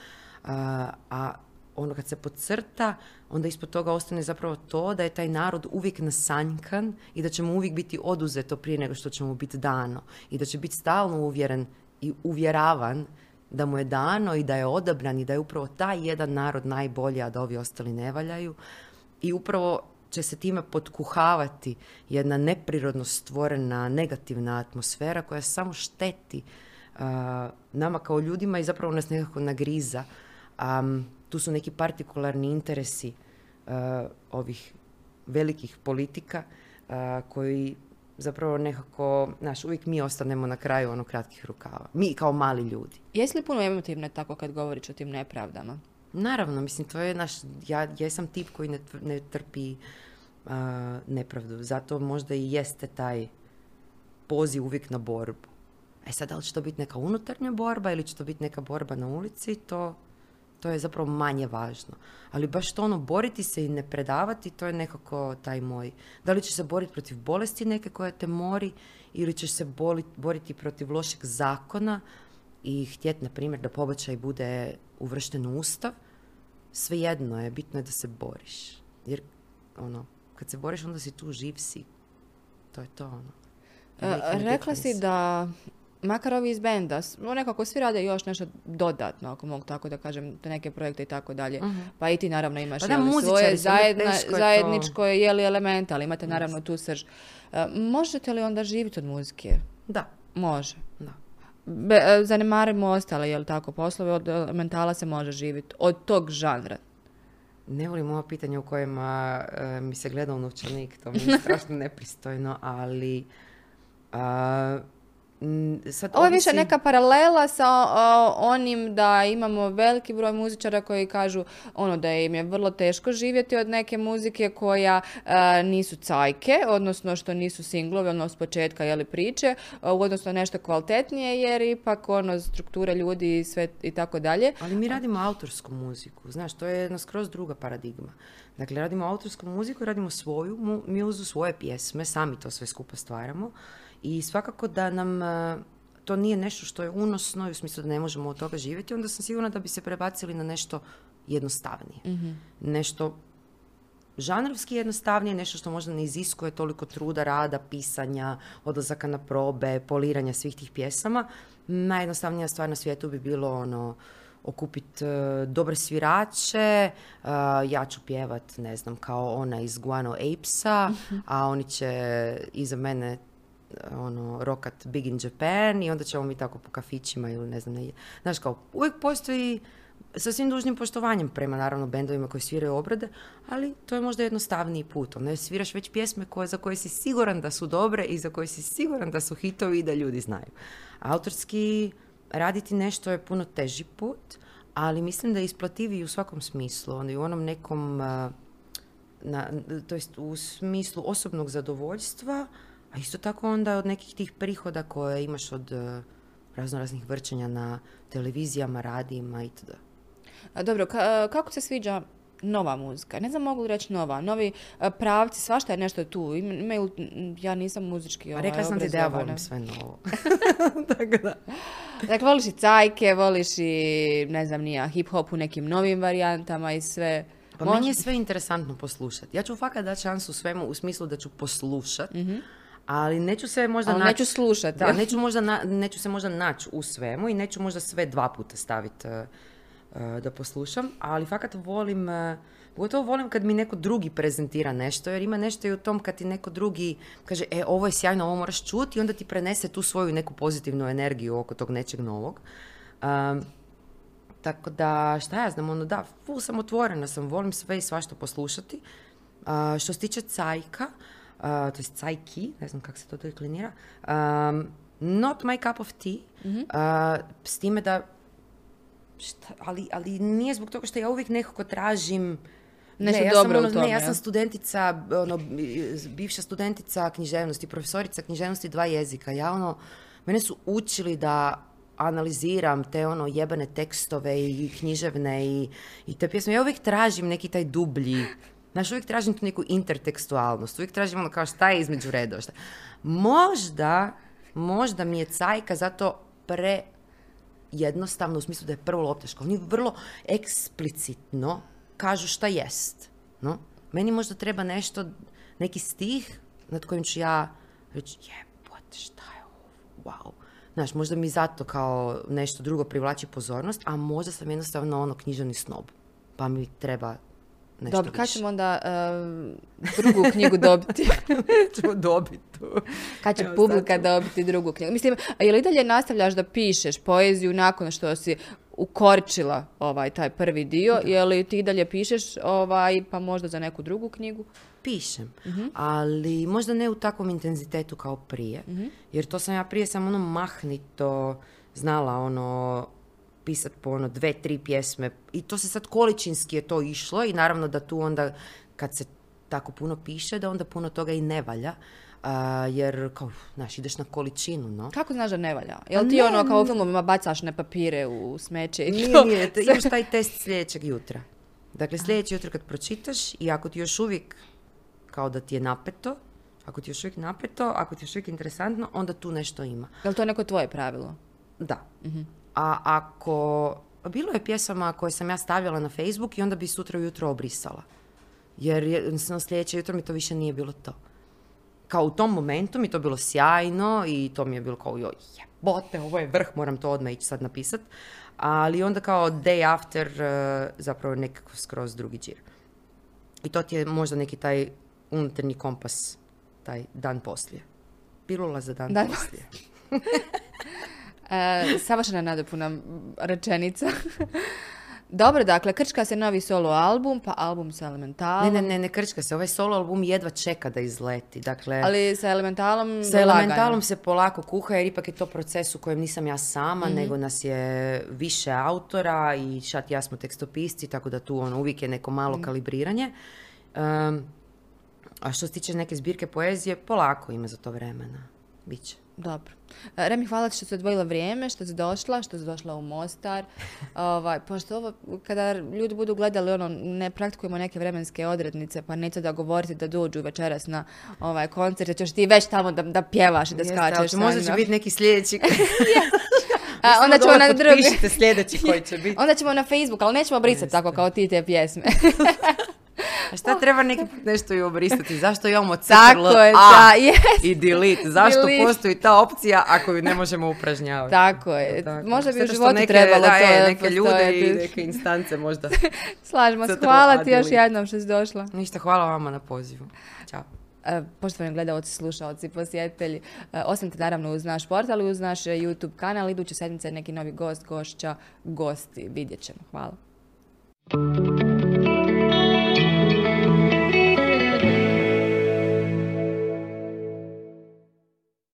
A, a ono kad se podcrta, onda ispod toga ostane zapravo to da je taj narod uvijek nasanjkan i da će mu uvijek biti oduzeto prije nego što će mu biti dano. I da će biti stalno uvjeren i uvjeravan da mu je dano i da je odabran i da je upravo taj jedan narod najbolji, a da ovi ostali ne valjaju. I upravo će se time potkuhavati jedna neprirodno stvorena negativna atmosfera koja samo šteti uh, nama kao ljudima i zapravo nas nekako nagriza. Um, tu su neki partikularni interesi uh, ovih velikih politika uh, koji zapravo nekako, znaš, uvijek mi ostanemo na kraju ono kratkih rukava. Mi kao mali ljudi. Jesi li puno emotivna tako kad govoriš o tim nepravdama? Naravno, mislim, to je naš, ja jesam tip koji ne, ne trpi a, nepravdu. Zato možda i jeste taj poziv uvijek na borbu. E sad, da li će to biti neka unutarnja borba ili će to biti neka borba na ulici, to, to je zapravo manje važno. Ali baš to ono, boriti se i ne predavati, to je nekako taj moj. Da li ćeš se boriti protiv bolesti neke koja te mori ili ćeš se boli- boriti protiv lošeg zakona i htjeti, na primjer, da pobačaj bude uvršten u ustav, svejedno je, bitno je da se boriš. Jer, ono, kad se boriš, onda si tu, živ si. To je to, ono. E, a rekla si da makar ovi iz benda, nekako svi rade još nešto dodatno, ako mogu tako da kažem, te neke projekte i tako dalje. Pa i ti naravno imaš Pa da, jeli, muzičari svoje zajedna, je to- zajedničko je li element, ali imate naravno tu srž. E, možete li onda živjeti od muzike? Da, Može. da. Be, e, zanemarimo ostale, jel tako, poslove, od elementala se može živjeti. Od tog žanra. Ne volim ova pitanja u kojima e, mi se gleda u novčanik, to mi je strašno nepristojno, ali a, sad Ovo je više ovisi- neka paralela sa o, onim da imamo veliki broj muzičara koji kažu ono da im je vrlo teško živjeti od neke muzike koja e, nisu cajke, odnosno što nisu singlove, ono s početka jeli priče, e, odnosno nešto kvalitetnije jer ipak ono struktura ljudi i sve i tako dalje. Ali mi radimo autorsku muziku, znaš, to je jedna skroz druga paradigma. Dakle, radimo autorsku muziku, radimo svoju mu- muzu, svoje pjesme, sami to sve skupa stvaramo. I svakako da nam e, to nije nešto što je unosno i u smislu da ne možemo od toga živjeti, onda sam sigurna da bi se prebacili na nešto jednostavnije. Nešto žanrovski jednostavnije, nešto što možda ne iziskuje toliko truda, rada, pisanja, odlazaka na probe, poliranja svih tih pjesama. Najjednostavnija stvar na svijetu bi bilo ono okupiti dobre svirače, e, ja ću pjevat, ne znam, kao ona iz Guano Apesa, a oni će iza mene ono, rokat Big in Japan i onda ćemo mi tako po kafićima ili ne znam, ne, znaš kao, uvijek postoji sa svim dužnim poštovanjem prema naravno bendovima koji sviraju obrade, ali to je možda jednostavniji put. Onda sviraš već pjesme koje, za koje si siguran da su dobre i za koje si siguran da su hitovi i da ljudi znaju. Autorski raditi nešto je puno teži put, ali mislim da je isplativiji u svakom smislu. Onda i u onom nekom, na, to jest u smislu osobnog zadovoljstva, a isto tako onda od nekih tih prihoda koje imaš od razno raznih vrčenja na televizijama, radijima itd. A, Dobro, ka- kako se sviđa nova muzika? Ne znam mogu li reći nova. Novi a, pravci, svašta je nešto tu. Ima- Imaju, ja nisam muzički ovaj, rekla sam ti da ja volim sve novo. Tako da. Dakle, voliš i cajke, voliš i, ne znam, nija, hip-hop u nekim novim varijantama i sve. Pa meni je sve interesantno poslušati. Ja ću fakat dati šansu svemu u smislu da ću poslušat, ali neću se možda Ali naći... neću slušati. Ja, neću, možda na- neću se možda naći u svemu i neću možda sve dva puta staviti da poslušam, ali fakat volim, uh, pogotovo volim kad mi neko drugi prezentira nešto, jer ima nešto i u tom kad ti neko drugi kaže, e, ovo je sjajno, ovo moraš čuti i onda ti prenese tu svoju neku pozitivnu energiju oko tog nečeg novog. Um, tako da, šta ja znam, ono da, full sam otvorena sam, volim sve i svašta poslušati. A, što se tiče cajka, to je cajki, ne znam kako se to deklinira, um, not my cup of tea, a, s time da, šta, ali, ali nije zbog toga što ja uvijek nekako tražim Nešto ne, ja dobro sam, u ono, tome, ne, ja sam studentica, ono, bivša studentica književnosti, profesorica književnosti dva jezika. Ja ono, mene su učili da analiziram te ono jebane tekstove i književne i, i te pjesme. Ja uvijek tražim neki taj dublji, znaš, uvijek tražim tu neku intertekstualnost, uvijek tražim ono kao šta je između redova. Šta. Možda, možda mi je cajka zato pre jednostavno u smislu da je prvo lopteško. Oni vrlo eksplicitno kažu šta jest. No? Meni možda treba nešto, neki stih nad kojim ću ja reći jebote šta je ovo, wow. Znaš, možda mi zato kao nešto drugo privlači pozornost, a možda sam jednostavno ono književni snob. Pa mi treba nešto Dobro, kad ćemo onda e, drugu knjigu dobiti? ćemo dobiti. Kad će Evo, publika sad dobiti drugu knjigu? Mislim, je li dalje nastavljaš da pišeš poeziju nakon što si ukorčila ovaj taj prvi dio? Je li ti dalje pišeš ovaj, pa možda za neku drugu knjigu? pišem, Mhm. ali možda ne u takvom intenzitetu kao prije, Mhm. jer to sam ja prije sam ono mahnito znala ono pisat po ono dve, tri pjesme i to se sad količinski je to išlo i naravno da tu onda kad se tako puno piše da onda puno toga i ne valja, a, jer kao, znaš, ideš na količinu, no. Kako znaš da ne valja? Jel ti Ne, ono kao u filmovima bacaš ne papire u smeće i Nije, to? nije, imaš taj test sljedećeg jutra. Dakle, sljedeće jutro kad pročitaš i ako ti još uvijek kao da ti je napeto, ako ti je još uvijek napeto, ako ti je još uvijek interesantno, onda tu nešto ima. Jel to neko tvoje pravilo? Da. A ako... Bilo je pjesama koje sam ja stavljala na Facebook i onda bi sutra ujutro obrisala. Jer jednostavno sljedeće jutro mi to više nije bilo to. Kao u tom momentu mi to bilo sjajno i to mi je bilo kao joj jebote, ovo je vrh, moram to odmah ići sad napisat. Ali onda kao day after eh, zapravo nekako skroz drugi džir. I to ti je možda neki taj unutarnji kompas, taj dan poslije. Pilula za dan, Dan poslije. E, savršena nadopuna rečenica. Dobro, dakle, krčka se novi solo album, pa album sa Elementalom. Ne, ne, ne, ne krčka se. Ovaj solo album jedva čeka da izleti. Dakle, Ali sa Elementalom sa. Elementalom se polako kuha jer ipak je to proces u kojem nisam ja sama, Mhm. nego nas je više autora i Šat ja smo tekstopisci, tako da tu ono, uvijek je neko malo Mhm. kalibriranje. Um, a što se tiče neke zbirke poezije, polako ima za to vremena. Biće. Dobro. E, Remi, hvala ti što si odvojila vrijeme, što si došla, što si došla u Mostar. Ovaj, pošto ovo, kada ljudi budu gledali, ono, ne praktikujemo neke vremenske odrednice, pa neće da govoriti da dođu večeras na ovaj koncert, jer ćeš ti već tamo da, da pjevaš i da Jeste, skačeš. Možda će biti neki sljedeći. A, onda ćemo na drugi. Sljedeći koji će biti. Onda ćemo na Facebook, ali nećemo brisati tako kao ti te pjesme. A šta treba neki put nešto i obrisati? Zašto imamo CTRL je, A da, jest. i delete? Zašto Delete. postoji ta opcija ako ju ne možemo upražnjavati? Tako je. Tako. Možda bi u životu neke, trebalo da, to je, neke ljude i neke instance možda. Slažemo Hvala ti još jednom što si došla. Ništa, hvala vama na pozivu. Ćao. E, Poštovani gledalci, slušalci, posjetitelji, e, ostanite naravno uz naš portal i uz naš e, YouTube kanal. Iduće sedmice neki novi gost, gošća, gosti. Vidjet ćemo. Hvala.